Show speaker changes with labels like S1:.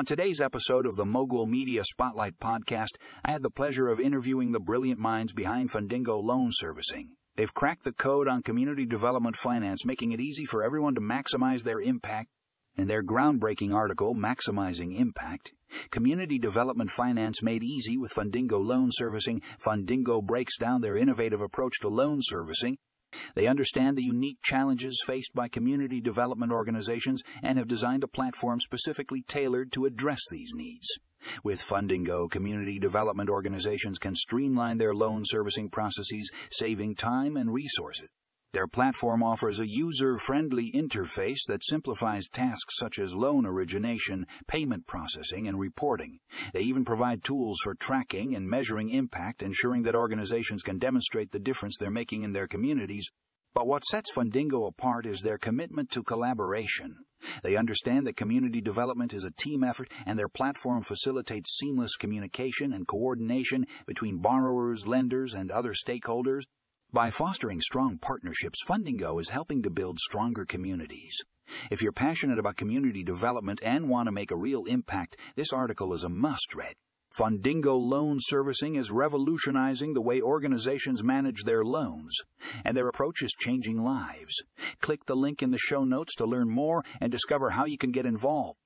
S1: On today's episode of the Mogul Media Spotlight podcast, I had the pleasure of interviewing the brilliant minds behind Fundingo Loan Servicing. They've cracked the code on community development finance, making it easy for everyone to maximize their impact. In their groundbreaking article, Maximizing Impact, Community Development Finance Made Easy with Fundingo Loan Servicing, Fundingo breaks down their innovative approach to loan servicing they understand the unique challenges faced by community development organizations and have designed a platform specifically tailored to address these needs. With Fundingo, community development organizations can streamline their loan servicing processes, saving time and resources. Their platform offers a user friendly interface that simplifies tasks such as loan origination, payment processing, and reporting. They even provide tools for tracking and measuring impact, ensuring that organizations can demonstrate the difference they're making in their communities. But what sets Fundingo apart is their commitment to collaboration. They understand that community development is a team effort, and their platform facilitates seamless communication and coordination between borrowers, lenders, and other stakeholders. By fostering strong partnerships, Fundingo is helping to build stronger communities. If you're passionate about community development and want to make a real impact, this article is a must read. Fundingo Loan Servicing is revolutionizing the way organizations manage their loans, and their approach is changing lives. Click the link in the show notes to learn more and discover how you can get involved.